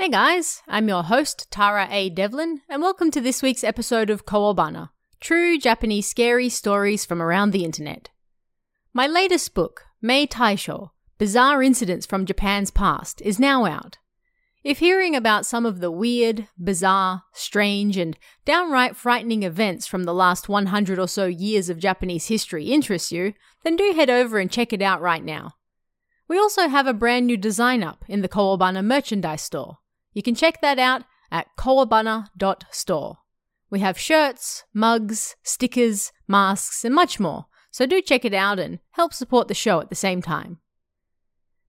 Hey guys, I'm your host, Tara A. Devlin, and welcome to this week's episode of Kowabana True Japanese Scary Stories from Around the Internet. My latest book, Mei Taisho Bizarre Incidents from Japan's Past, is now out. If hearing about some of the weird, bizarre, strange, and downright frightening events from the last 100 or so years of Japanese history interests you, then do head over and check it out right now. We also have a brand new design up in the Kowabana merchandise store. You can check that out at kowabana.store. We have shirts, mugs, stickers, masks, and much more, so do check it out and help support the show at the same time.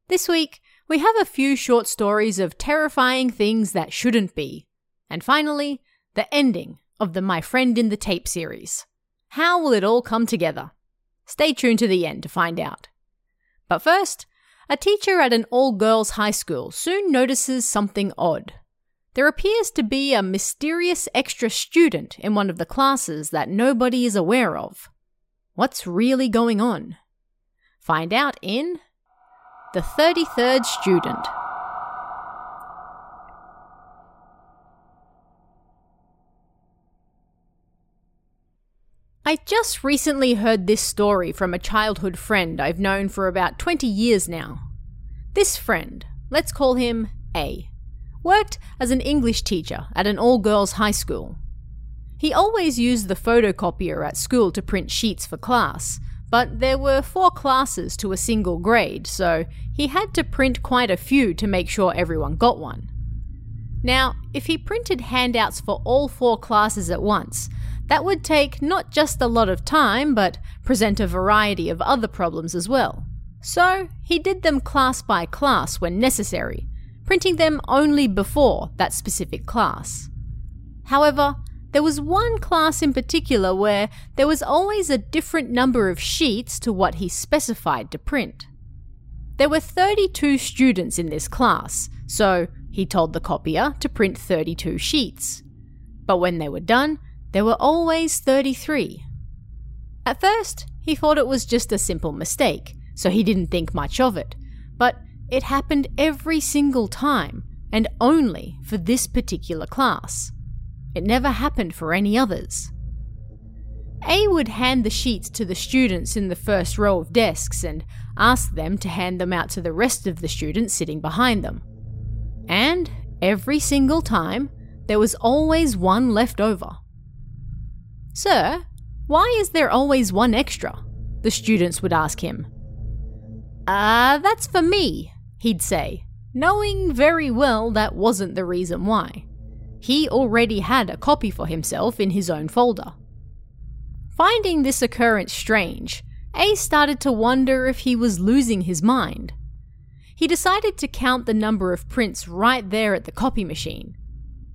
This week, we have a few short stories of terrifying things that shouldn't be. And finally, the ending of the My Friend in the Tape series. How will it all come together? Stay tuned to the end to find out. But first, a teacher at an all girls high school soon notices something odd. There appears to be a mysterious extra student in one of the classes that nobody is aware of. What's really going on? Find out in The 33rd Student. I just recently heard this story from a childhood friend I've known for about 20 years now. This friend, let's call him A, worked as an English teacher at an all girls high school. He always used the photocopier at school to print sheets for class, but there were four classes to a single grade, so he had to print quite a few to make sure everyone got one. Now, if he printed handouts for all four classes at once, that would take not just a lot of time, but present a variety of other problems as well. So, he did them class by class when necessary, printing them only before that specific class. However, there was one class in particular where there was always a different number of sheets to what he specified to print. There were 32 students in this class, so he told the copier to print 32 sheets. But when they were done, there were always 33. At first, he thought it was just a simple mistake, so he didn't think much of it. But it happened every single time, and only for this particular class. It never happened for any others. A would hand the sheets to the students in the first row of desks and ask them to hand them out to the rest of the students sitting behind them. And every single time, there was always one left over. Sir, why is there always one extra? The students would ask him. Ah, uh, that's for me, he'd say, knowing very well that wasn't the reason why. He already had a copy for himself in his own folder. Finding this occurrence strange, A started to wonder if he was losing his mind. He decided to count the number of prints right there at the copy machine.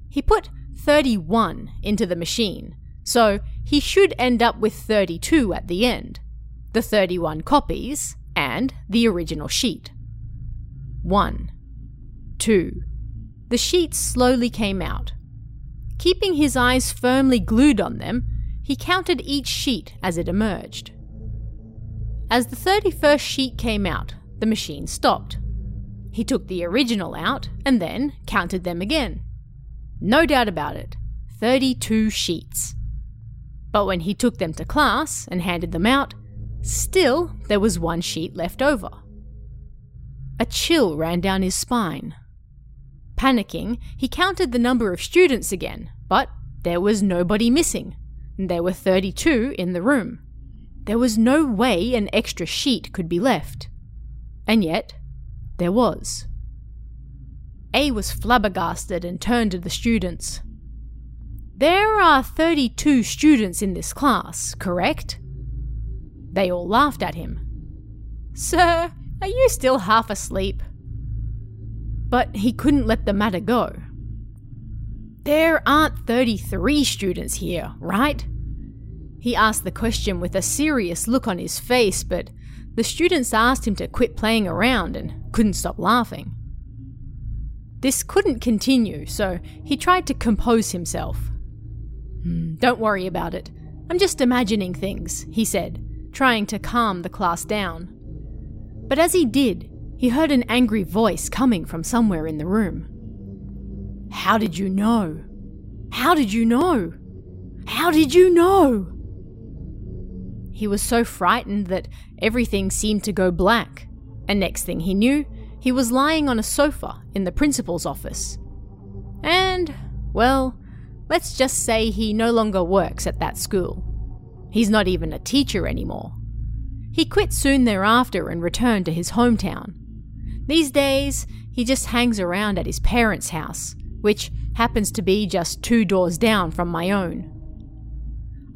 He put 31 into the machine so he should end up with 32 at the end the 31 copies and the original sheet. 1. 2. The sheets slowly came out. Keeping his eyes firmly glued on them, he counted each sheet as it emerged. As the 31st sheet came out, the machine stopped. He took the original out and then counted them again. No doubt about it 32 sheets. But when he took them to class and handed them out, still there was one sheet left over. A chill ran down his spine. Panicking, he counted the number of students again, but there was nobody missing. There were 32 in the room. There was no way an extra sheet could be left. And yet, there was. A was flabbergasted and turned to the students. There are 32 students in this class, correct? They all laughed at him. Sir, are you still half asleep? But he couldn't let the matter go. There aren't 33 students here, right? He asked the question with a serious look on his face, but the students asked him to quit playing around and couldn't stop laughing. This couldn't continue, so he tried to compose himself. Hmm, don't worry about it. I'm just imagining things, he said, trying to calm the class down. But as he did, he heard an angry voice coming from somewhere in the room. How did you know? How did you know? How did you know? He was so frightened that everything seemed to go black, and next thing he knew, he was lying on a sofa in the principal's office. And, well, let's just say he no longer works at that school. He's not even a teacher anymore. He quit soon thereafter and returned to his hometown. These days, he just hangs around at his parents' house, which happens to be just two doors down from my own.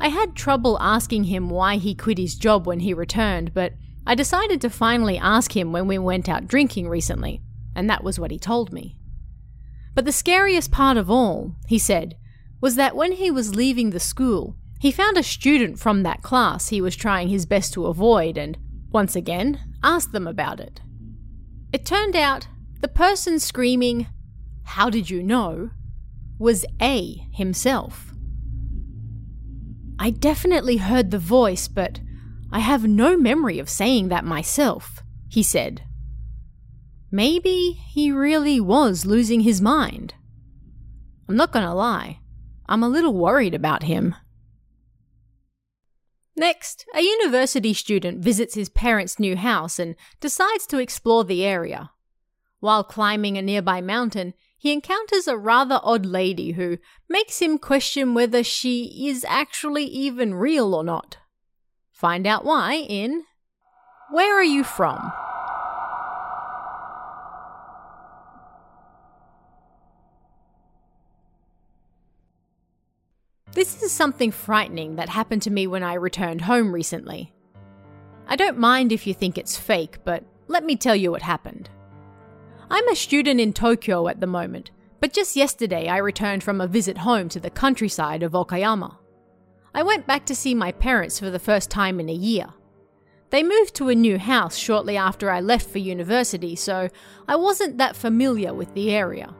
I had trouble asking him why he quit his job when he returned, but I decided to finally ask him when we went out drinking recently, and that was what he told me. But the scariest part of all, he said, was that when he was leaving the school, he found a student from that class he was trying his best to avoid and, once again, asked them about it. It turned out the person screaming, How did you know? was A himself. I definitely heard the voice, but I have no memory of saying that myself, he said. Maybe he really was losing his mind. I'm not gonna lie, I'm a little worried about him. Next, a university student visits his parents' new house and decides to explore the area. While climbing a nearby mountain, he encounters a rather odd lady who makes him question whether she is actually even real or not. Find out why in Where Are You From? This is something frightening that happened to me when I returned home recently. I don't mind if you think it's fake, but let me tell you what happened. I'm a student in Tokyo at the moment, but just yesterday I returned from a visit home to the countryside of Okayama. I went back to see my parents for the first time in a year. They moved to a new house shortly after I left for university, so I wasn't that familiar with the area.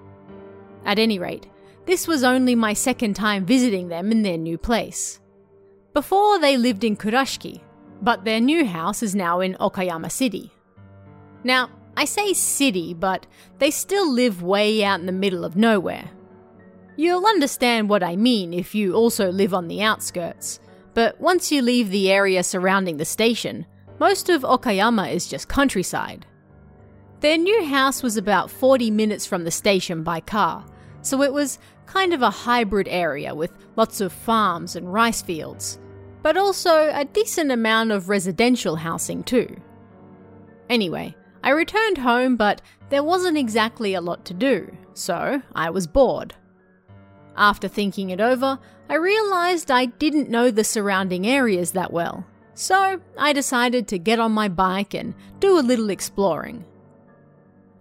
At any rate, this was only my second time visiting them in their new place. Before, they lived in Kurashiki, but their new house is now in Okayama City. Now, I say city, but they still live way out in the middle of nowhere. You'll understand what I mean if you also live on the outskirts, but once you leave the area surrounding the station, most of Okayama is just countryside. Their new house was about 40 minutes from the station by car, so it was kind of a hybrid area with lots of farms and rice fields, but also a decent amount of residential housing too. Anyway, I returned home, but there wasn't exactly a lot to do, so I was bored. After thinking it over, I realised I didn't know the surrounding areas that well, so I decided to get on my bike and do a little exploring.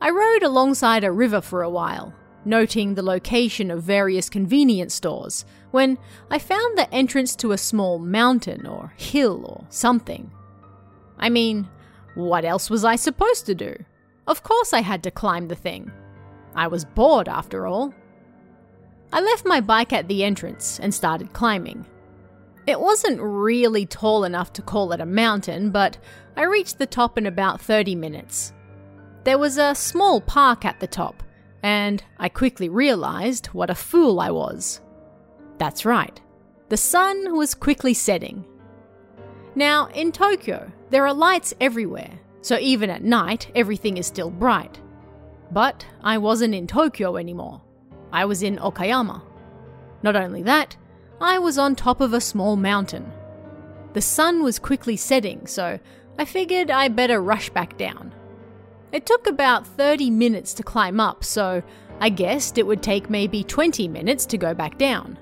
I rode alongside a river for a while, noting the location of various convenience stores, when I found the entrance to a small mountain or hill or something. I mean, what else was I supposed to do? Of course I had to climb the thing. I was bored after all. I left my bike at the entrance and started climbing. It wasn't really tall enough to call it a mountain, but I reached the top in about 30 minutes. There was a small park at the top, and I quickly realized what a fool I was. That's right, the sun was quickly setting. Now, in Tokyo, there are lights everywhere, so even at night, everything is still bright. But I wasn't in Tokyo anymore. I was in Okayama. Not only that, I was on top of a small mountain. The sun was quickly setting, so I figured I better rush back down. It took about 30 minutes to climb up, so I guessed it would take maybe 20 minutes to go back down.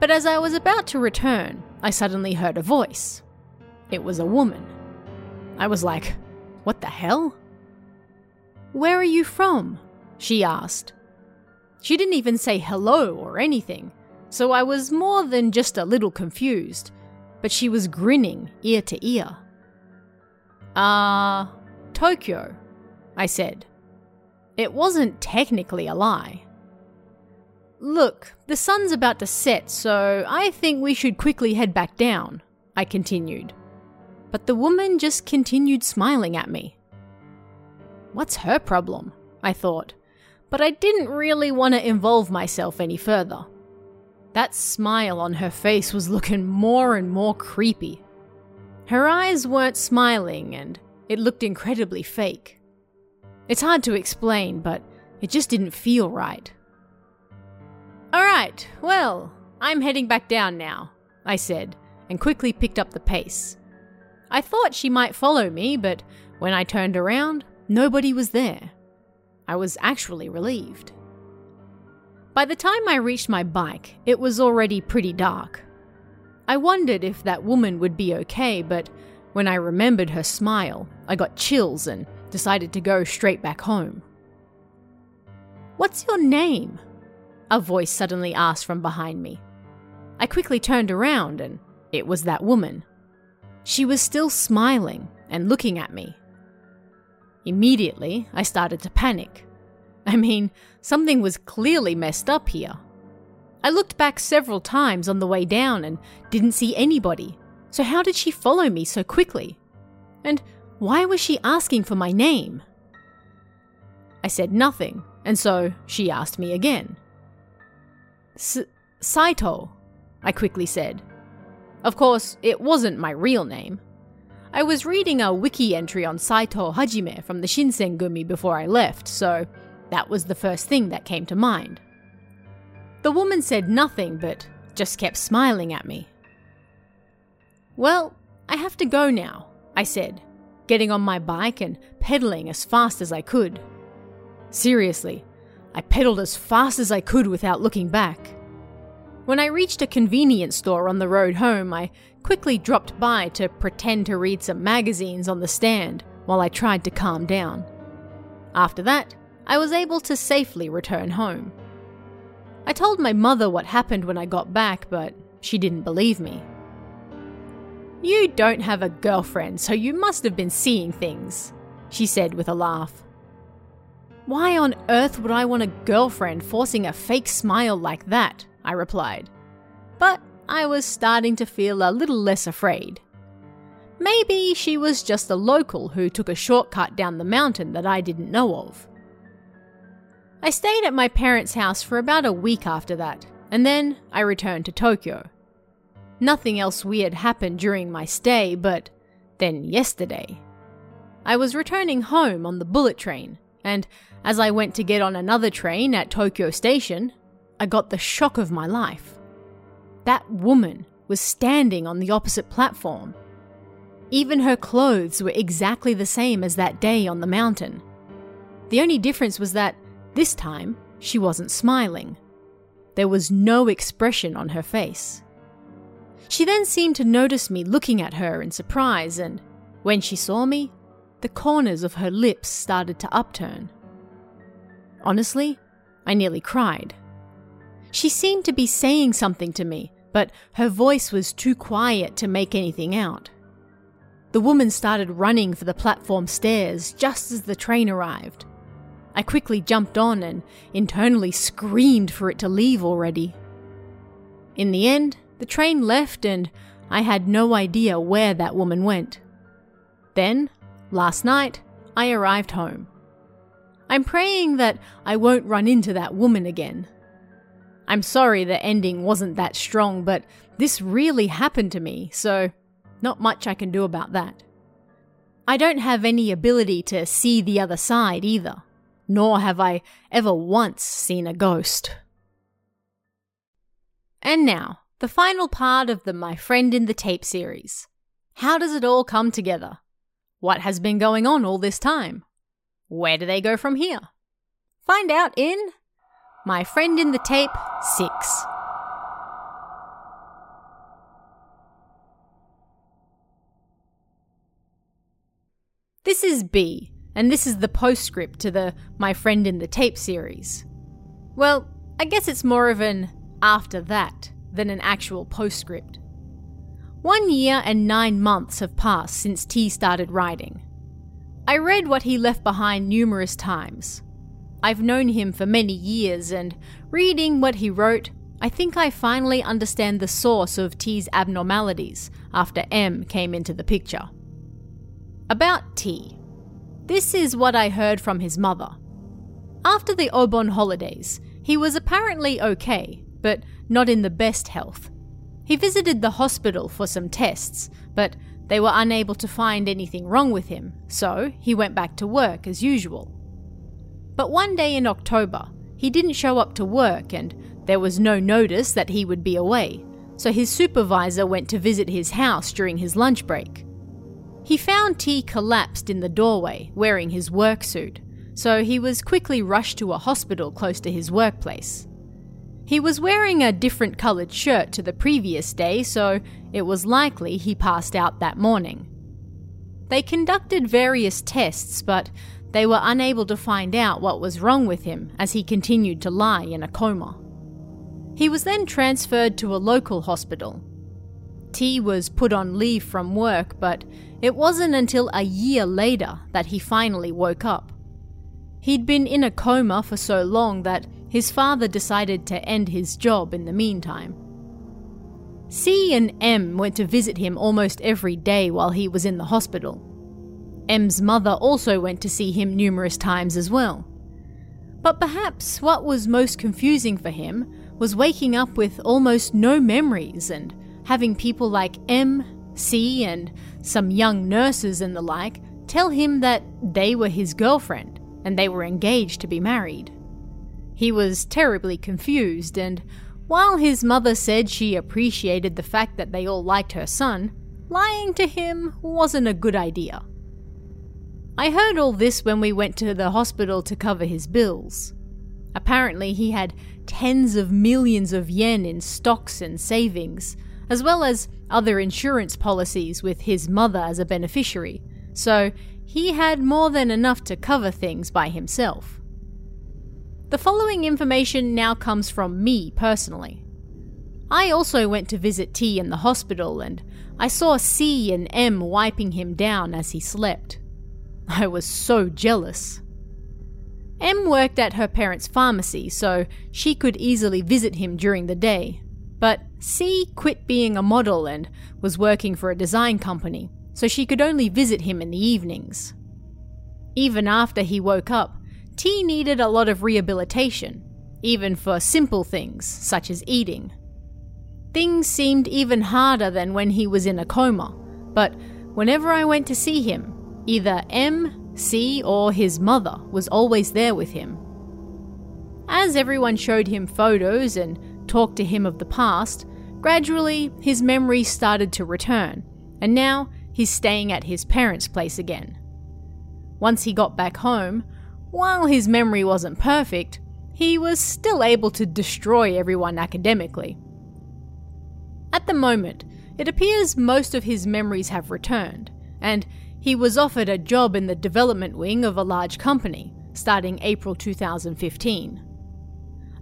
But as I was about to return, I suddenly heard a voice. It was a woman. I was like, What the hell? Where are you from? She asked. She didn't even say hello or anything, so I was more than just a little confused, but she was grinning ear to ear. Ah, uh, Tokyo, I said. It wasn't technically a lie. Look, the sun's about to set, so I think we should quickly head back down, I continued. But the woman just continued smiling at me. What's her problem? I thought. but I didn't really want to involve myself any further. That smile on her face was looking more and more creepy. Her eyes weren't smiling, and it looked incredibly fake. It's hard to explain, but it just didn't feel right. Alright, well, I'm heading back down now, I said, and quickly picked up the pace. I thought she might follow me, but when I turned around, nobody was there. I was actually relieved. By the time I reached my bike, it was already pretty dark. I wondered if that woman would be okay, but when I remembered her smile, I got chills and decided to go straight back home. What's your name? A voice suddenly asked from behind me. I quickly turned around and it was that woman. She was still smiling and looking at me. Immediately, I started to panic. I mean, something was clearly messed up here. I looked back several times on the way down and didn't see anybody. So, how did she follow me so quickly? And why was she asking for my name? I said nothing, and so she asked me again. Saito, I quickly said. Of course, it wasn't my real name. I was reading a wiki entry on Saito Hajime from the Shinsengumi before I left, so that was the first thing that came to mind. The woman said nothing, but just kept smiling at me. Well, I have to go now, I said, getting on my bike and pedaling as fast as I could. Seriously, I pedaled as fast as I could without looking back. When I reached a convenience store on the road home, I quickly dropped by to pretend to read some magazines on the stand while I tried to calm down. After that, I was able to safely return home. I told my mother what happened when I got back, but she didn't believe me. You don't have a girlfriend, so you must have been seeing things, she said with a laugh. Why on earth would I want a girlfriend forcing a fake smile like that? I replied. But I was starting to feel a little less afraid. Maybe she was just a local who took a shortcut down the mountain that I didn't know of. I stayed at my parents' house for about a week after that, and then I returned to Tokyo. Nothing else weird happened during my stay, but then yesterday. I was returning home on the bullet train, and as I went to get on another train at Tokyo Station, I got the shock of my life. That woman was standing on the opposite platform. Even her clothes were exactly the same as that day on the mountain. The only difference was that, this time, she wasn't smiling. There was no expression on her face. She then seemed to notice me looking at her in surprise, and when she saw me, the corners of her lips started to upturn. Honestly, I nearly cried. She seemed to be saying something to me, but her voice was too quiet to make anything out. The woman started running for the platform stairs just as the train arrived. I quickly jumped on and internally screamed for it to leave already. In the end, the train left and I had no idea where that woman went. Then, last night, I arrived home. I'm praying that I won't run into that woman again. I'm sorry the ending wasn't that strong, but this really happened to me, so not much I can do about that. I don't have any ability to see the other side either, nor have I ever once seen a ghost. And now, the final part of the My Friend in the Tape series. How does it all come together? What has been going on all this time? Where do they go from here? Find out in my Friend in the Tape 6. This is B, and this is the postscript to the My Friend in the Tape series. Well, I guess it's more of an after that than an actual postscript. One year and nine months have passed since T started writing. I read what he left behind numerous times, I've known him for many years, and reading what he wrote, I think I finally understand the source of T's abnormalities after M came into the picture. About T. This is what I heard from his mother. After the Obon holidays, he was apparently okay, but not in the best health. He visited the hospital for some tests, but they were unable to find anything wrong with him, so he went back to work as usual. But one day in October, he didn't show up to work and there was no notice that he would be away, so his supervisor went to visit his house during his lunch break. He found T collapsed in the doorway, wearing his work suit, so he was quickly rushed to a hospital close to his workplace. He was wearing a different coloured shirt to the previous day, so it was likely he passed out that morning. They conducted various tests, but they were unable to find out what was wrong with him as he continued to lie in a coma. He was then transferred to a local hospital. T was put on leave from work, but it wasn't until a year later that he finally woke up. He'd been in a coma for so long that his father decided to end his job in the meantime. C and M went to visit him almost every day while he was in the hospital. M's mother also went to see him numerous times as well. But perhaps what was most confusing for him was waking up with almost no memories and having people like M, C, and some young nurses and the like tell him that they were his girlfriend and they were engaged to be married. He was terribly confused, and while his mother said she appreciated the fact that they all liked her son, lying to him wasn't a good idea. I heard all this when we went to the hospital to cover his bills. Apparently, he had tens of millions of yen in stocks and savings, as well as other insurance policies with his mother as a beneficiary, so he had more than enough to cover things by himself. The following information now comes from me personally. I also went to visit T in the hospital and I saw C and M wiping him down as he slept. I was so jealous. M worked at her parents' pharmacy, so she could easily visit him during the day. But C quit being a model and was working for a design company, so she could only visit him in the evenings. Even after he woke up, T needed a lot of rehabilitation, even for simple things such as eating. Things seemed even harder than when he was in a coma, but whenever I went to see him, either M C or his mother was always there with him. As everyone showed him photos and talked to him of the past, gradually his memories started to return, and now he's staying at his parents' place again. Once he got back home, while his memory wasn't perfect, he was still able to destroy everyone academically. At the moment, it appears most of his memories have returned, and he was offered a job in the development wing of a large company, starting April 2015.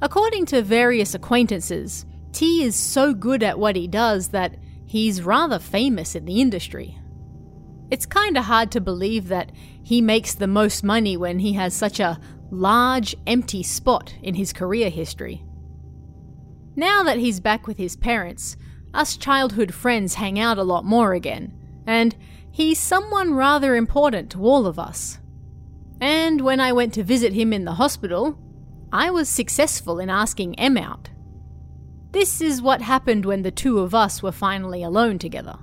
According to various acquaintances, T is so good at what he does that he's rather famous in the industry. It's kinda hard to believe that he makes the most money when he has such a large, empty spot in his career history. Now that he's back with his parents, us childhood friends hang out a lot more again, and He's someone rather important to all of us. And when I went to visit him in the hospital, I was successful in asking M out. This is what happened when the two of us were finally alone together.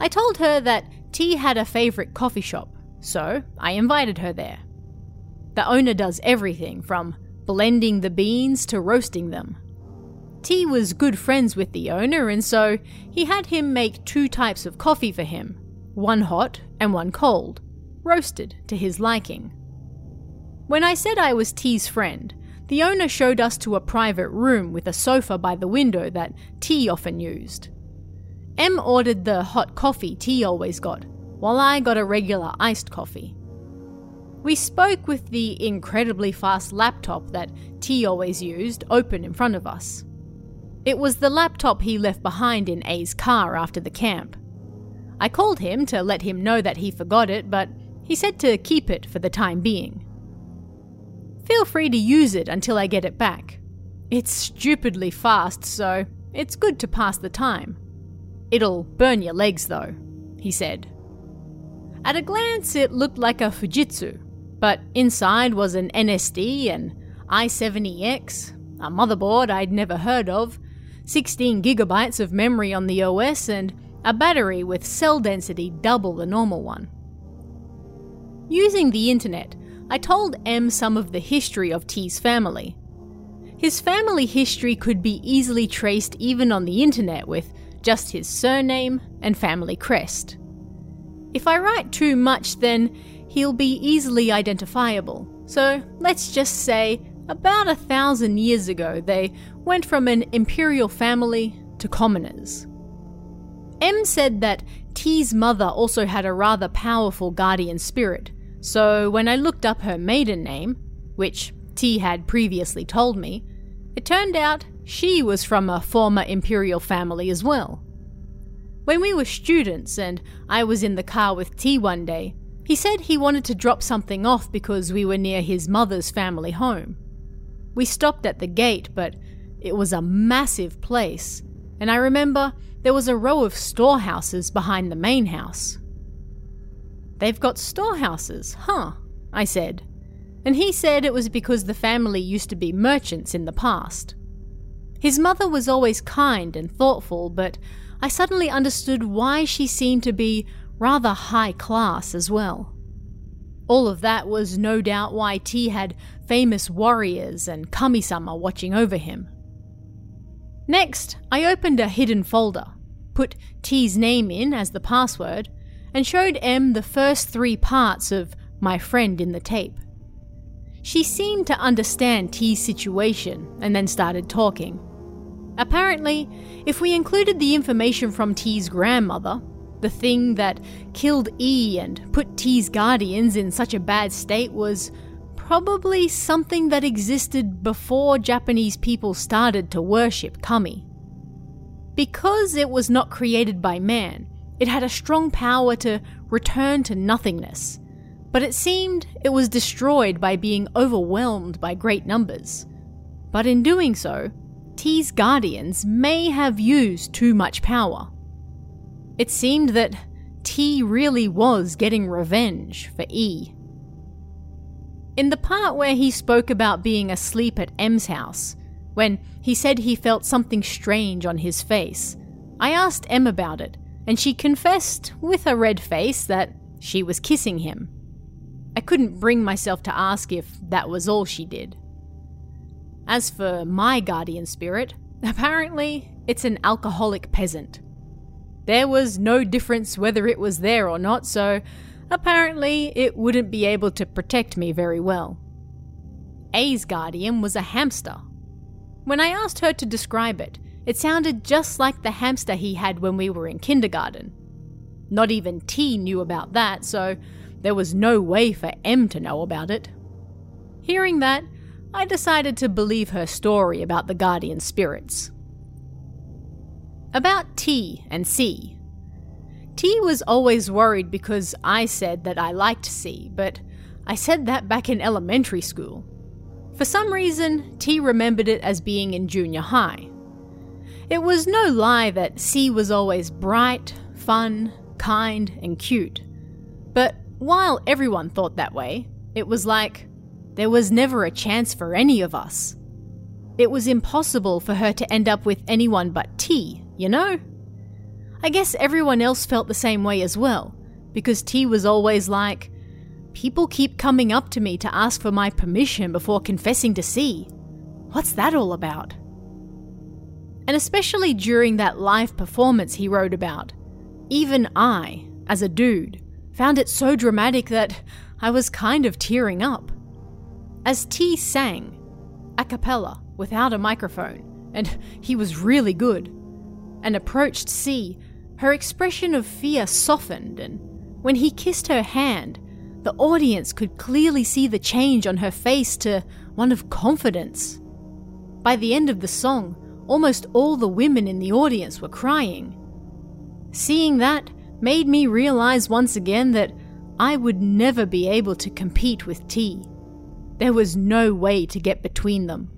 I told her that T had a favourite coffee shop, so I invited her there. The owner does everything from blending the beans to roasting them. T was good friends with the owner, and so he had him make two types of coffee for him one hot and one cold, roasted to his liking. When I said I was T's friend, the owner showed us to a private room with a sofa by the window that T often used. M ordered the hot coffee T always got, while I got a regular iced coffee. We spoke with the incredibly fast laptop that T always used open in front of us. It was the laptop he left behind in A's car after the camp. I called him to let him know that he forgot it, but he said to keep it for the time being. Feel free to use it until I get it back. It's stupidly fast, so it's good to pass the time. It'll burn your legs though, he said. At a glance, it looked like a Fujitsu, But inside was an NSD, an i70X, a motherboard I'd never heard of, 16 gigabytes of memory on the OS, and a battery with cell density double the normal one. Using the internet, I told M some of the history of T's family. His family history could be easily traced even on the internet with just his surname and family crest. If I write too much, then he'll be easily identifiable. So let's just say about a thousand years ago, they went from an imperial family to commoners. M said that T's mother also had a rather powerful guardian spirit, so when I looked up her maiden name, which T had previously told me, it turned out she was from a former imperial family as well. When we were students and I was in the car with T one day, he said he wanted to drop something off because we were near his mother's family home. We stopped at the gate, but it was a massive place, and I remember there was a row of storehouses behind the main house. They've got storehouses, huh? I said. And he said it was because the family used to be merchants in the past. His mother was always kind and thoughtful, but I suddenly understood why she seemed to be rather high class as well. All of that was no doubt why T had famous warriors and kami-sama watching over him. Next, I opened a hidden folder, put T's name in as the password, and showed M the first three parts of My Friend in the Tape. She seemed to understand T's situation and then started talking. Apparently, if we included the information from T's grandmother, the thing that killed E and put T's guardians in such a bad state was probably something that existed before Japanese people started to worship kami. Because it was not created by man, it had a strong power to return to nothingness, but it seemed it was destroyed by being overwhelmed by great numbers. But in doing so, T's guardians may have used too much power. It seemed that T really was getting revenge for E. In the part where he spoke about being asleep at M's house, when he said he felt something strange on his face, I asked M about it, and she confessed, with a red face, that she was kissing him. I couldn't bring myself to ask if that was all she did. As for my guardian spirit, apparently it's an alcoholic peasant. There was no difference whether it was there or not, so apparently it wouldn't be able to protect me very well. A's guardian was a hamster. When I asked her to describe it, it sounded just like the hamster he had when we were in kindergarten. Not even T knew about that, so there was no way for M to know about it. Hearing that, I decided to believe her story about the guardian spirits. About T and C. T was always worried because I said that I liked C, but I said that back in elementary school. For some reason, T remembered it as being in junior high. It was no lie that C was always bright, fun, kind, and cute. But while everyone thought that way, it was like there was never a chance for any of us. It was impossible for her to end up with anyone but T you know? I guess everyone else felt the same way as well, because T was always like, People keep coming up to me to ask for my permission before confessing to C. What's that all about? And especially during that live performance he wrote about, even I, as a dude, found it so dramatic that I was kind of tearing up. As T sang, a cappella, without a microphone, and he was really good and approached C, her expression of fear softened, and when he kissed her hand, the audience could clearly see the change on her face to one of confidence. By the end of the song, almost all the women in the audience were crying. Seeing that made me realize once again that I would never be able to compete with T. There was no way to get between them.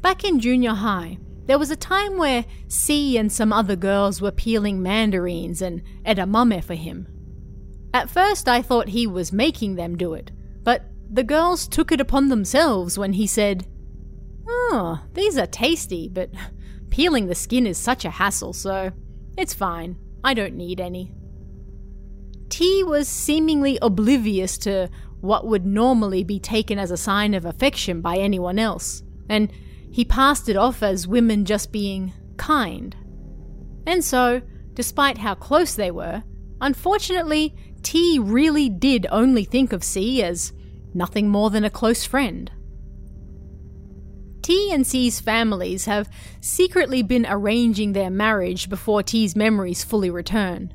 Back in junior high, there was a time where C and some other girls were peeling mandarins and edamame for him. At first, I thought he was making them do it, but the girls took it upon themselves when he said, Oh, these are tasty, but peeling the skin is such a hassle, so it's fine. I don't need any. T was seemingly oblivious to what would normally be taken as a sign of affection by anyone else, and he passed it off as women just being kind. And so, despite how close they were, unfortunately, T really did only think of C as nothing more than a close friend. T and C's families have secretly been arranging their marriage before T's memories fully return.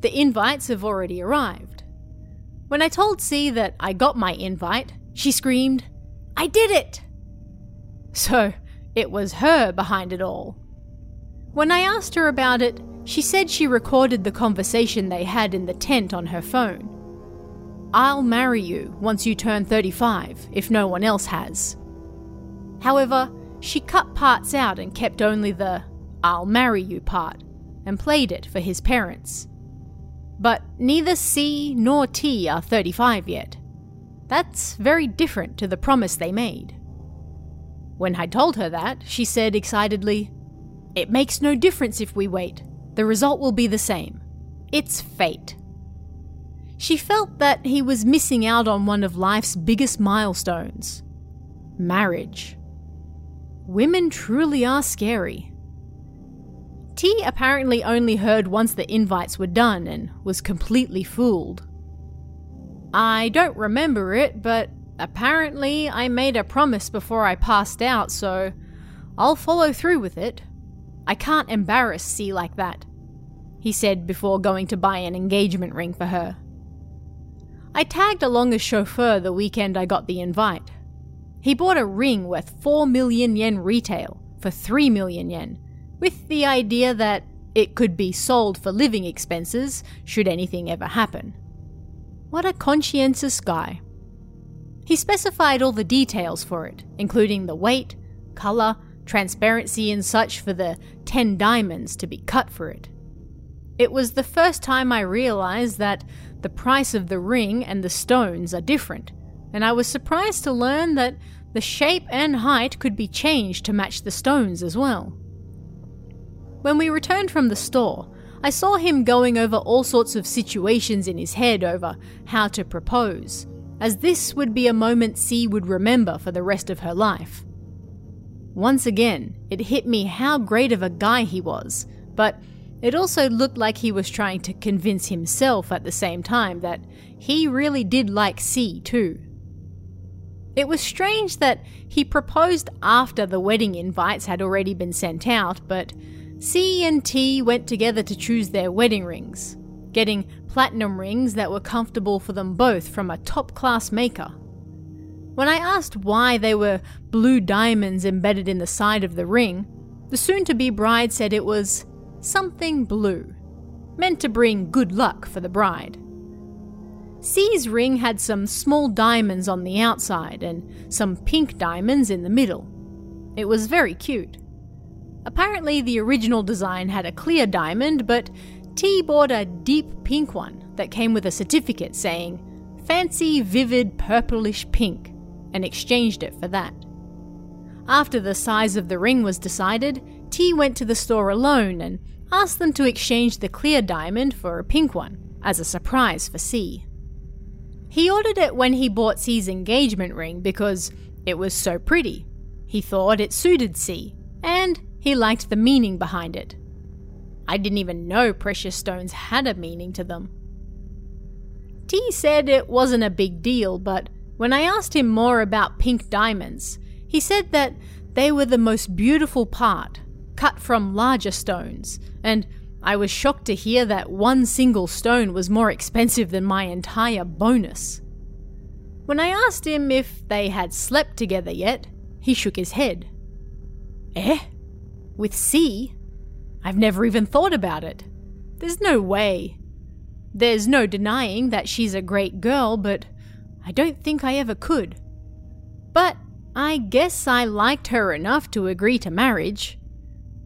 The invites have already arrived. When I told C that I got my invite, she screamed, I did it! So, it was her behind it all. When I asked her about it, she said she recorded the conversation they had in the tent on her phone. I'll marry you once you turn 35, if no one else has. However, she cut parts out and kept only the I'll marry you part and played it for his parents. But neither C nor T are 35 yet. That's very different to the promise they made. When I told her that, she said excitedly, It makes no difference if we wait. The result will be the same. It's fate. She felt that he was missing out on one of life's biggest milestones marriage. Women truly are scary. T apparently only heard once the invites were done and was completely fooled. I don't remember it, but apparently I made a promise before I passed out, so I'll follow through with it. I can't embarrass C like that, he said before going to buy an engagement ring for her. I tagged along as chauffeur the weekend I got the invite. He bought a ring worth 4 million yen retail for 3 million yen, with the idea that it could be sold for living expenses should anything ever happen. What a conscientious guy. He specified all the details for it, including the weight, colour, transparency, and such for the 10 diamonds to be cut for it. It was the first time I realised that the price of the ring and the stones are different, and I was surprised to learn that the shape and height could be changed to match the stones as well. When we returned from the store, I saw him going over all sorts of situations in his head over how to propose, as this would be a moment C would remember for the rest of her life. Once again, it hit me how great of a guy he was, but it also looked like he was trying to convince himself at the same time that he really did like C too. It was strange that he proposed after the wedding invites had already been sent out, but C and T went together to choose their wedding rings, getting platinum rings that were comfortable for them both from a top class maker. When I asked why they were blue diamonds embedded in the side of the ring, the soon to be bride said it was something blue, meant to bring good luck for the bride. C's ring had some small diamonds on the outside and some pink diamonds in the middle. It was very cute. Apparently, the original design had a clear diamond, but T bought a deep pink one that came with a certificate saying, Fancy vivid purplish pink, and exchanged it for that. After the size of the ring was decided, T went to the store alone and asked them to exchange the clear diamond for a pink one, as a surprise for C. He ordered it when he bought C's engagement ring because it was so pretty. He thought it suited C, and he liked the meaning behind it. I didn't even know precious stones had a meaning to them. T said it wasn't a big deal, but when I asked him more about pink diamonds, he said that they were the most beautiful part cut from larger stones, and I was shocked to hear that one single stone was more expensive than my entire bonus. When I asked him if they had slept together yet, he shook his head. Eh? With C? I've never even thought about it. There's no way. There's no denying that she's a great girl, but I don't think I ever could. But I guess I liked her enough to agree to marriage.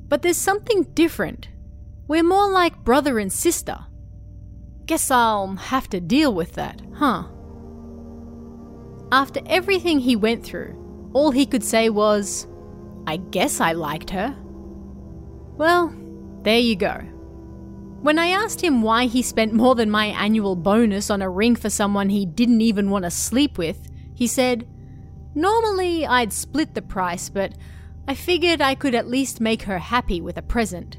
But there's something different. We're more like brother and sister. Guess I'll have to deal with that, huh? After everything he went through, all he could say was, I guess I liked her. Well, there you go. When I asked him why he spent more than my annual bonus on a ring for someone he didn't even want to sleep with, he said, Normally I'd split the price, but I figured I could at least make her happy with a present.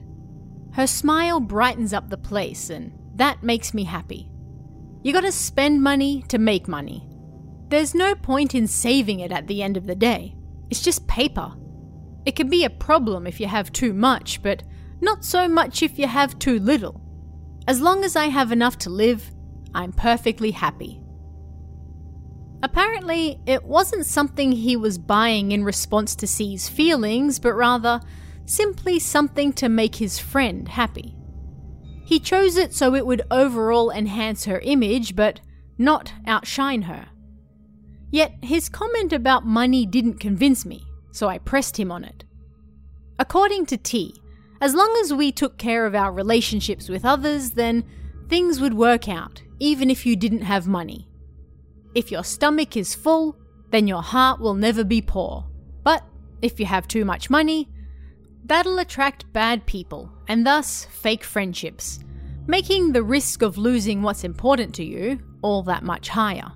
Her smile brightens up the place, and that makes me happy. You gotta spend money to make money. There's no point in saving it at the end of the day. It's just paper. It can be a problem if you have too much, but not so much if you have too little. As long as I have enough to live, I'm perfectly happy. Apparently, it wasn't something he was buying in response to C's feelings, but rather simply something to make his friend happy. He chose it so it would overall enhance her image, but not outshine her. Yet his comment about money didn't convince me, so I pressed him on it. According to T, as long as we took care of our relationships with others, then things would work out, even if you didn't have money. If your stomach is full, then your heart will never be poor. But if you have too much money, that'll attract bad people and thus fake friendships, making the risk of losing what's important to you all that much higher.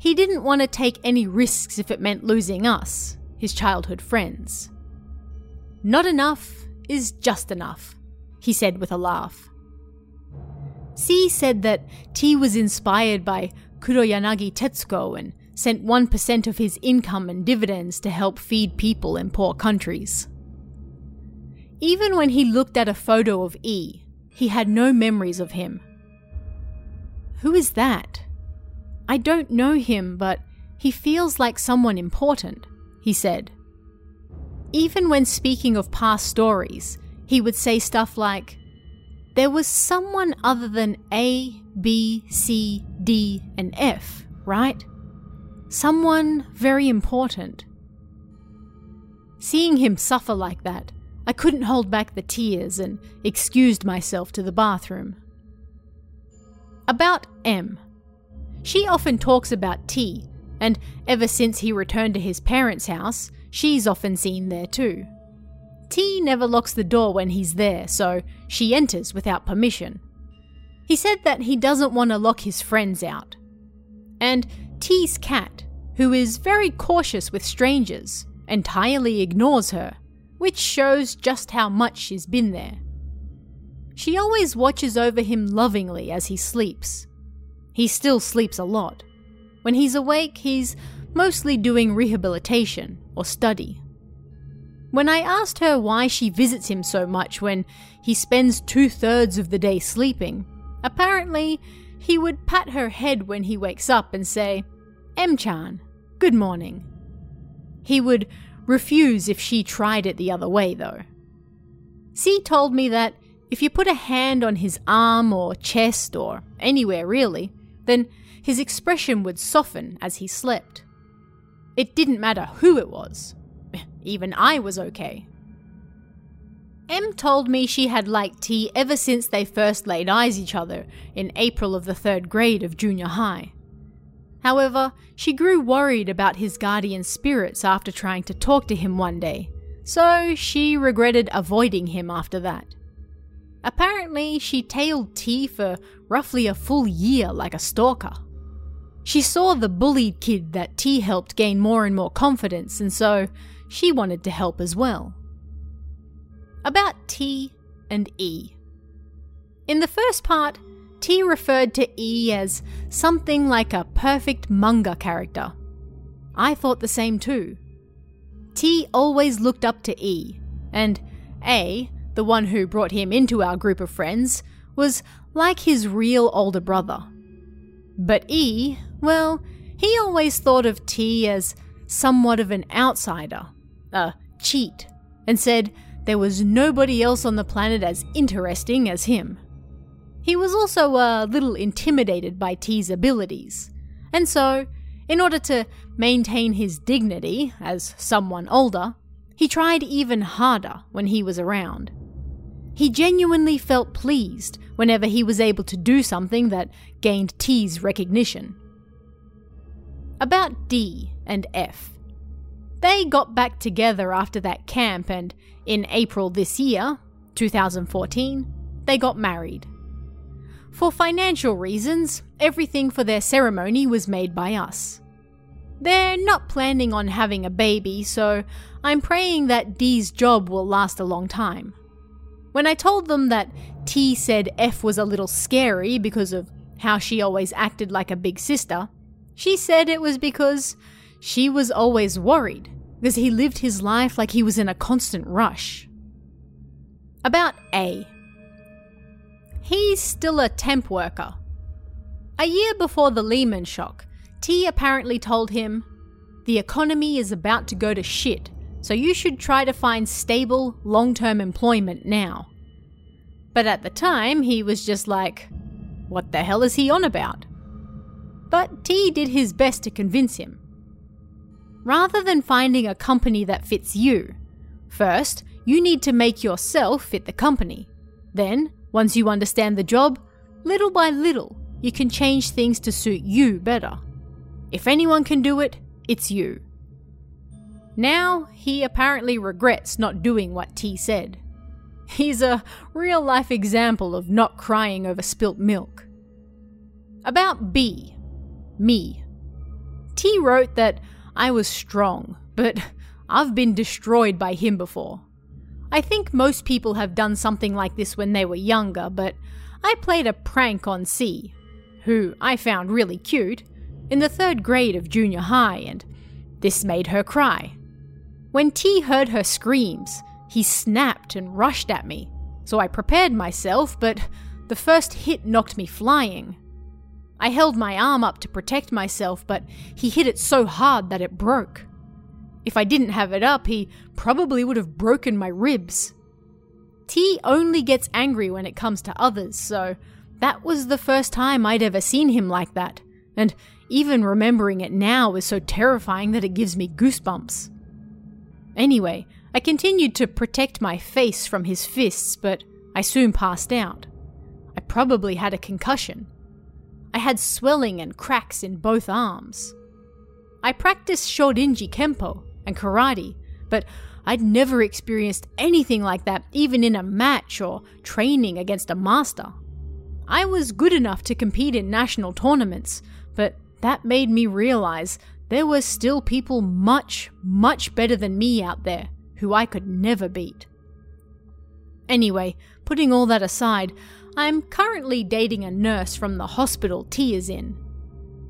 He didn't want to take any risks if it meant losing us, his childhood friends. Not enough is just enough, he said with a laugh. C said that T was inspired by Kuroyanagi Tetsuko and sent 1% of his income and dividends to help feed people in poor countries. Even when he looked at a photo of E, he had no memories of him. Who is that? I don't know him, but he feels like someone important, he said. Even when speaking of past stories, he would say stuff like, There was someone other than A, B, C, D, and F, right? Someone very important. Seeing him suffer like that, I couldn't hold back the tears and excused myself to the bathroom. About M. She often talks about T, and ever since he returned to his parents' house, she's often seen there too. T never locks the door when he's there, so she enters without permission. He said that he doesn't want to lock his friends out. And T's cat, who is very cautious with strangers, entirely ignores her, which shows just how much she's been there. She always watches over him lovingly as he sleeps. He still sleeps a lot. When he's awake, he's mostly doing rehabilitation or study. When I asked her why she visits him so much when he spends two thirds of the day sleeping, Apparently, he would pat her head when he wakes up and say, M-chan, good morning. He would refuse if she tried it the other way, though. C told me that if you put a hand on his arm or chest or anywhere really, then his expression would soften as he slept. It didn't matter who it was. Even I was okay. M told me she had liked T ever since they first laid eyes each other in April of the third grade of junior high. However, she grew worried about his guardian spirits after trying to talk to him one day, so she regretted avoiding him after that. Apparently, she tailed T for roughly a full year like a stalker. She saw the bullied kid that T helped gain more and more confidence, and so she wanted to help as well about T and E. In the first part, T referred to E as something like a perfect manga character. I thought the same too. T always looked up to E, and A, the one who brought him into our group of friends, was like his real older brother. But E, well, he always thought of T as somewhat of an outsider, a cheat, and said there was nobody else on the planet as interesting as him. He was also a little intimidated by T's abilities, and so, in order to maintain his dignity as someone older, he tried even harder when he was around. He genuinely felt pleased whenever he was able to do something that gained T's recognition. About D and F. They got back together after that camp, and in April this year, 2014, they got married. For financial reasons, everything for their ceremony was made by us. They're not planning on having a baby, so I'm praying that D's job will last a long time. When I told them that T said F was a little scary because of how she always acted like a big sister, she said it was because she was always worried because he lived his life like he was in a constant rush. About A. He's still a temp worker. A year before the Lehman shock, T apparently told him, The economy is about to go to shit, so you should try to find stable, long term employment now. But at the time, he was just like, What the hell is he on about? But T did his best to convince him. Rather than finding a company that fits you, first, you need to make yourself fit the company. Then, once you understand the job, little by little, you can change things to suit you better. If anyone can do it, it's you. Now, he apparently regrets not doing what T said. He's a real life example of not crying over spilt milk. About B. Me. T wrote that I was strong, but I've been destroyed by him before. I think most people have done something like this when they were younger, but I played a prank on C, who I found really cute, in the third grade of junior high, and this made her cry. When T heard her screams, he snapped and rushed at me, so I prepared myself, but the first hit knocked me flying. I held my arm up to protect myself, but he hit it so hard that it broke. If I didn't have it up, he probably would have broken my ribs. T only gets angry when it comes to others, so that was the first time I'd ever seen him like that, and even remembering it now is so terrifying that it gives me goosebumps. Anyway, I continued to protect my face from his fists, but I soon passed out. I probably had a concussion. I had swelling and cracks in both arms. I practiced Shorinji Kempo and karate, but I'd never experienced anything like that even in a match or training against a master. I was good enough to compete in national tournaments, but that made me realize there were still people much, much better than me out there who I could never beat. Anyway, putting all that aside, I'm currently dating a nurse from the hospital T is in.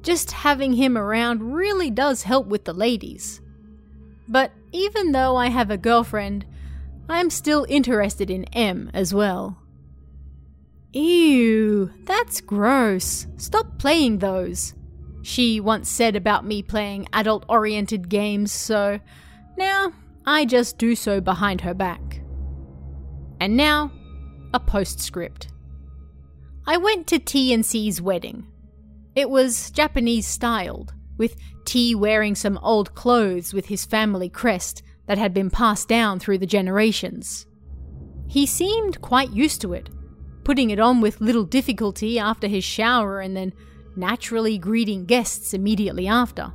Just having him around really does help with the ladies. But even though I have a girlfriend, I'm still interested in M as well. Ew, that's gross. Stop playing those. She once said about me playing adult oriented games, so now I just do so behind her back. And now, a postscript. I went to T and C's wedding. It was Japanese styled, with T wearing some old clothes with his family crest that had been passed down through the generations. He seemed quite used to it, putting it on with little difficulty after his shower and then naturally greeting guests immediately after.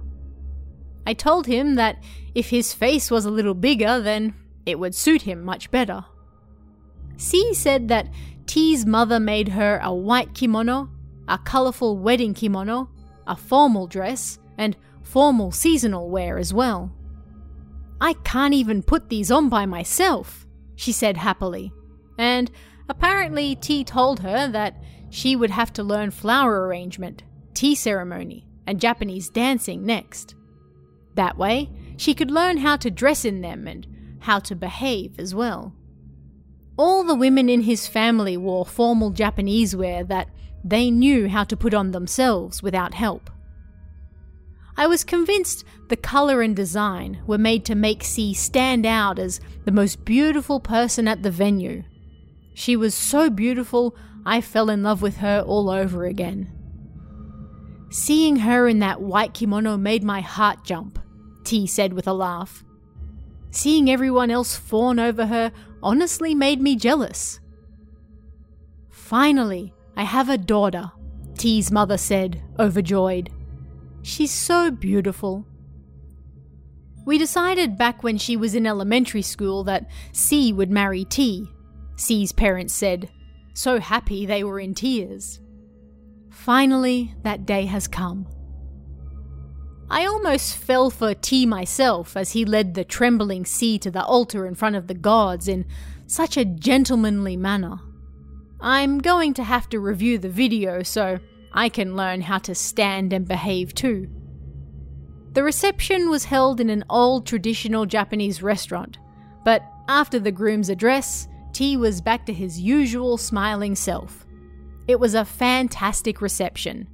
I told him that if his face was a little bigger, then it would suit him much better. C said that T's mother made her a white kimono, a colourful wedding kimono, a formal dress, and formal seasonal wear as well. I can't even put these on by myself, she said happily. And apparently, T told her that she would have to learn flower arrangement, tea ceremony, and Japanese dancing next. That way, she could learn how to dress in them and how to behave as well. All the women in his family wore formal Japanese wear that they knew how to put on themselves without help. I was convinced the colour and design were made to make C stand out as the most beautiful person at the venue. She was so beautiful, I fell in love with her all over again. Seeing her in that white kimono made my heart jump, T said with a laugh. Seeing everyone else fawn over her honestly made me jealous. Finally, I have a daughter, T's mother said, overjoyed. She's so beautiful. We decided back when she was in elementary school that C would marry T. C's parents said, so happy they were in tears. Finally, that day has come. I almost fell for T myself as he led the trembling C to the altar in front of the gods in such a gentlemanly manner. I'm going to have to review the video so I can learn how to stand and behave too. The reception was held in an old traditional Japanese restaurant, but after the groom's address, T was back to his usual smiling self. It was a fantastic reception.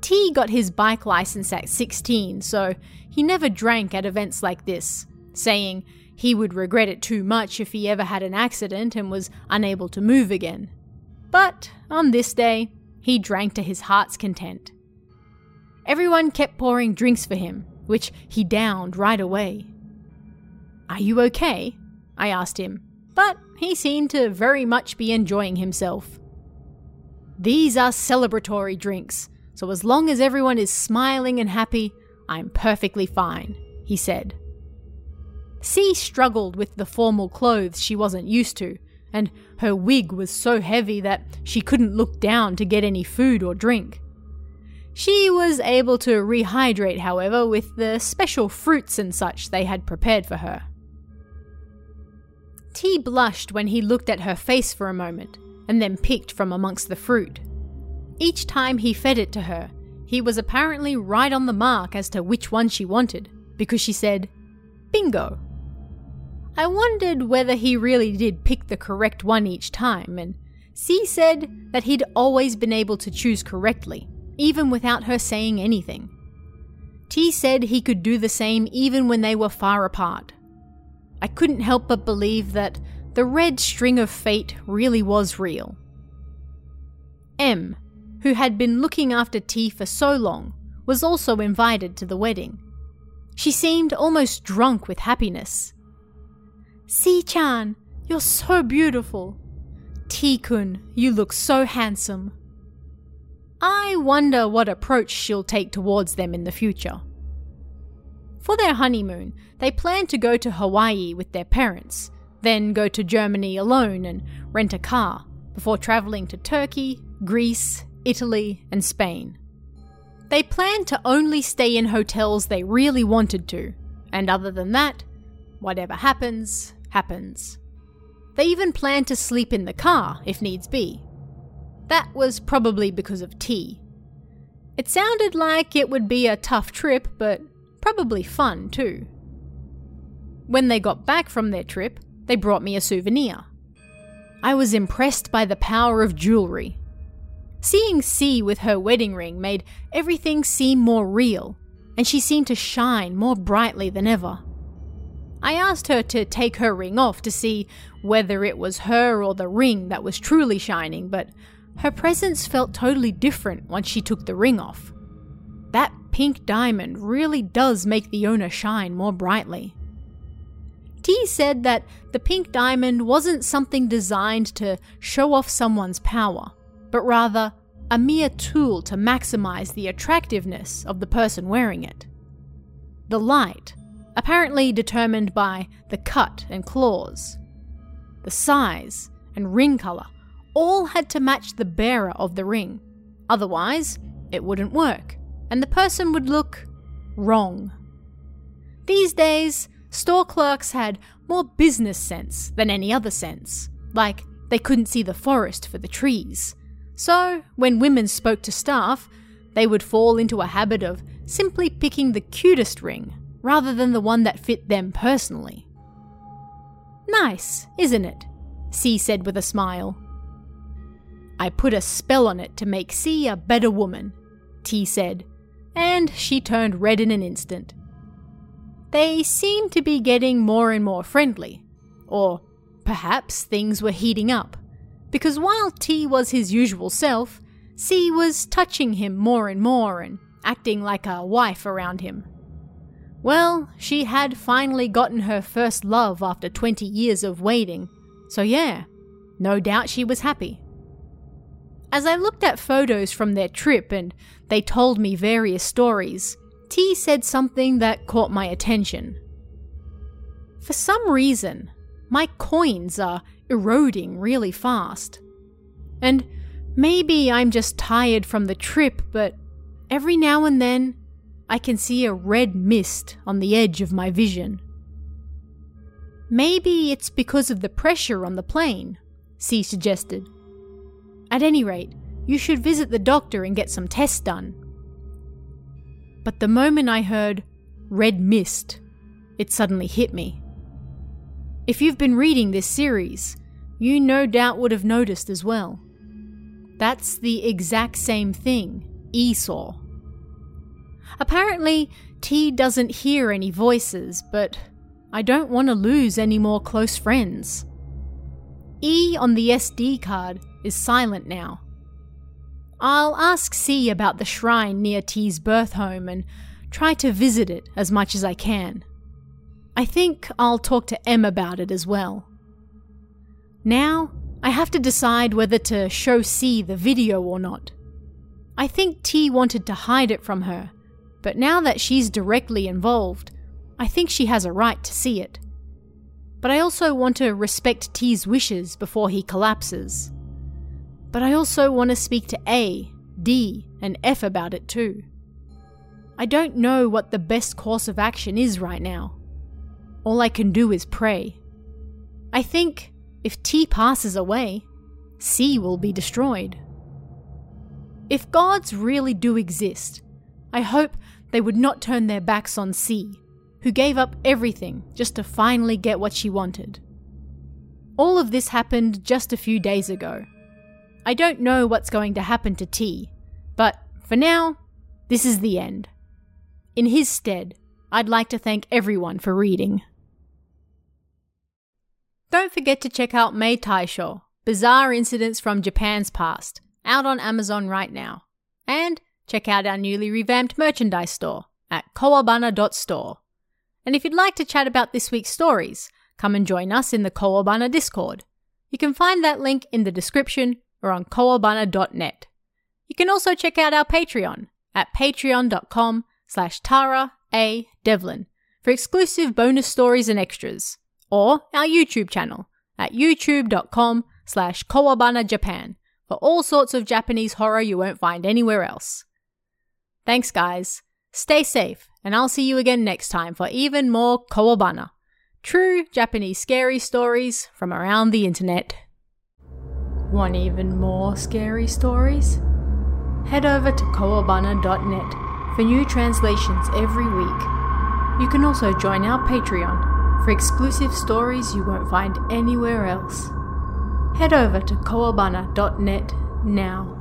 T got his bike license at 16, so he never drank at events like this, saying he would regret it too much if he ever had an accident and was unable to move again. But on this day, he drank to his heart's content. Everyone kept pouring drinks for him, which he downed right away. Are you okay? I asked him, but he seemed to very much be enjoying himself. These are celebratory drinks, so as long as everyone is smiling and happy, I'm perfectly fine, he said. C struggled with the formal clothes she wasn't used to, and her wig was so heavy that she couldn't look down to get any food or drink. She was able to rehydrate, however, with the special fruits and such they had prepared for her. T blushed when he looked at her face for a moment, and then picked from amongst the fruit. Each time he fed it to her, he was apparently right on the mark as to which one she wanted, because she said, Bingo. I wondered whether he really did pick the correct one each time, and C said that he'd always been able to choose correctly, even without her saying anything. T said he could do the same even when they were far apart. I couldn't help but believe that the red string of fate really was real. M who had been looking after T for so long, was also invited to the wedding. She seemed almost drunk with happiness. C-chan, you're so beautiful. T-kun, you look so handsome. I wonder what approach she'll take towards them in the future. For their honeymoon, they plan to go to Hawaii with their parents, then go to Germany alone and rent a car, before travelling to Turkey, Greece, Italy, and Spain. They planned to only stay in hotels they really wanted to, and other than that, whatever happens, happens. They even planned to sleep in the car if needs be. That was probably because of T. It sounded like it would be a tough trip, but probably fun too. When they got back from their trip, they brought me a souvenir. I was impressed by the power of jewellery Seeing C with her wedding ring made everything seem more real, and she seemed to shine more brightly than ever. I asked her to take her ring off to see whether it was her or the ring that was truly shining, but her presence felt totally different once she took the ring off. That pink diamond really does make the owner shine more brightly. T said that the pink diamond wasn't something designed to show off someone's power, but rather a mere tool to maximize the attractiveness of the person wearing it. The light, apparently determined by the cut and claws, the size and ring color, all had to match the bearer of the ring. Otherwise, it wouldn't work, and the person would look wrong. These days, store clerks had more business sense than any other sense, like they couldn't see the forest for the trees, so, when women spoke to staff, they would fall into a habit of simply picking the cutest ring rather than the one that fit them personally. Nice, isn't it? C said with a smile. I put a spell on it to make C a better woman, T said, and she turned red in an instant. They seemed to be getting more and more friendly, or perhaps things were heating up because while T was his usual self, C was touching him more and more and acting like a wife around him. Well, she had finally gotten her first love after 20 years of waiting, so yeah, no doubt she was happy. As I looked at photos from their trip and they told me various stories, T said something that caught my attention. For some reason, my coins are eroding really fast. And maybe I'm just tired from the trip, but every now and then I can see a red mist on the edge of my vision. Maybe it's because of the pressure on the plane, C suggested. At any rate, you should visit the doctor and get some tests done. But the moment I heard red mist, it suddenly hit me. If you've been reading this series, you no doubt would have noticed as well. That's the exact same thing Esau. Apparently, T doesn't hear any voices, but I don't want to lose any more close friends. E on the SD card is silent now. I'll ask C about the shrine near T's birth home and try to visit it as much as I can. I think I'll talk to M about it as well. Now, I have to decide whether to show C the video or not. I think T wanted to hide it from her, but now that she's directly involved, I think she has a right to see it. But I also want to respect T's wishes before he collapses. But I also want to speak to A, D, and F about it too. I don't know what the best course of action is right now. All I can do is pray. I think if T passes away, C will be destroyed. If gods really do exist, I hope they would not turn their backs on C who gave up everything just to finally get what she wanted. All of this happened just a few days ago. I don't know what's going to happen to T, but for now, this is the end. In his stead, I'd like to thank everyone for reading. Don't forget to check out Mei Taisho, Bizarre Incidents from Japan's Past, out on Amazon right now. And check out our newly revamped merchandise store at kowabana.store. And if you'd like to chat about this week's stories, come and join us in the Kowabana Discord. You can find that link in the description or on kowabana.net. You can also check out our Patreon at patreon.com slash Tara A. Devlin for exclusive bonus stories and extras, or our YouTube channel at youtube.com slash Japan for all sorts of Japanese horror you won't find anywhere else. Thanks, guys. Stay safe, and I'll see you again next time for even more Kowabana. True Japanese scary stories from around the internet. Want even more scary stories? Head over to kowabana.net for new translations every week. You can also join our Patreon for exclusive stories you won't find anywhere else. Head over to kowabana.net now.